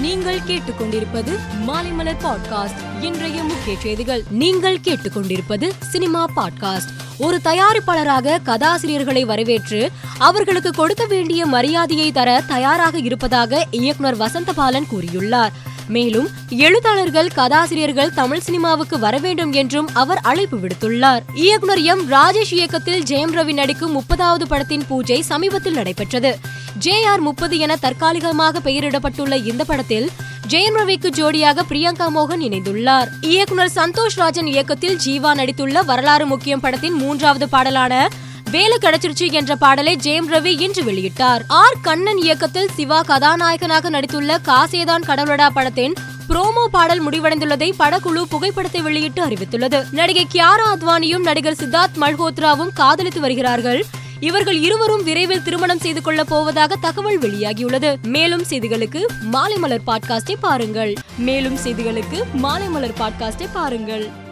நீங்கள் கேட்டுக்கொண்டிருப்பது மாலைமலர் பாட்காஸ்ட் இன்றைய முக்கிய செய்திகள். நீங்கள் கேட்டுக்கொண்டிருப்பது சினிமா பாட்காஸ்ட் ஒரு தயாரிப்பாளராக கதாசிரியர்களை வரவேற்று அவர்களுக்கு கொடுக்க வேண்டிய மரியாதையை தர தயாராக இருப்பதாக இயக்குனர் வசந்தபாலன் கூறியுள்ளார். மேலும் எழுத்தாளர்கள் கதாசிரியர்கள் தமிழ் சினிமாவுக்கு வர வேண்டும் என்றும் அவர் அழைப்பு விடுத்துள்ளார். இயக்குனர் எம். ராஜேஷ் இயக்கத்தில் ஜெயம் ரவி நடிக்கும் முப்பதாவது படத்தின் பூஜை சமீபத்தில் நடைபெற்றது. ஜே ஆர் முப்பது என தற்காலிகமாக பெயரிடப்பட்டுள்ள இந்த படத்தில் ஜெயம் ரவிக்கு ஜோடியாக பிரியங்கா மோகன் இணைந்துள்ளார். இயக்குனர் சந்தோஷ் ராஜன் இயக்கத்தில் ஜீவா நடித்துள்ள வரலாறு முக்கியம் படத்தின் மூன்றாவது பாடலான வேலை கிடைச்சிருச்சு என்ற பாடலை ஜெயம் ரவி இன்று வெளியிட்டார். ஆர் கண்ணன் இயக்கத்தில் சிவா கதாநாயகனாக நடித்துள்ள காசேதான் கடவுளடா படத்தின் புரோமோ பாடல் முடிவடைந்துள்ளதை படக்குழு புகைப்படத்தை வெளியிட்டு அறிவித்துள்ளது. நடிகை கியாரா அத்வானியும் நடிகர் சித்தார்த் மல்ஹோத்ராவும் காதலித்து வருகிறார்கள். இவர்கள் இருவரும் விரைவில் திருமணம் செய்து கொள்ளப் போவதாக தகவல் வெளியாகியுள்ளது. மேலும் செய்திகளுக்கு மாலை மலர் பாட்காஸ்டை பாருங்கள். மேலும் செய்திகளுக்கு மாலை மலர் பாட்காஸ்டை பாருங்கள்.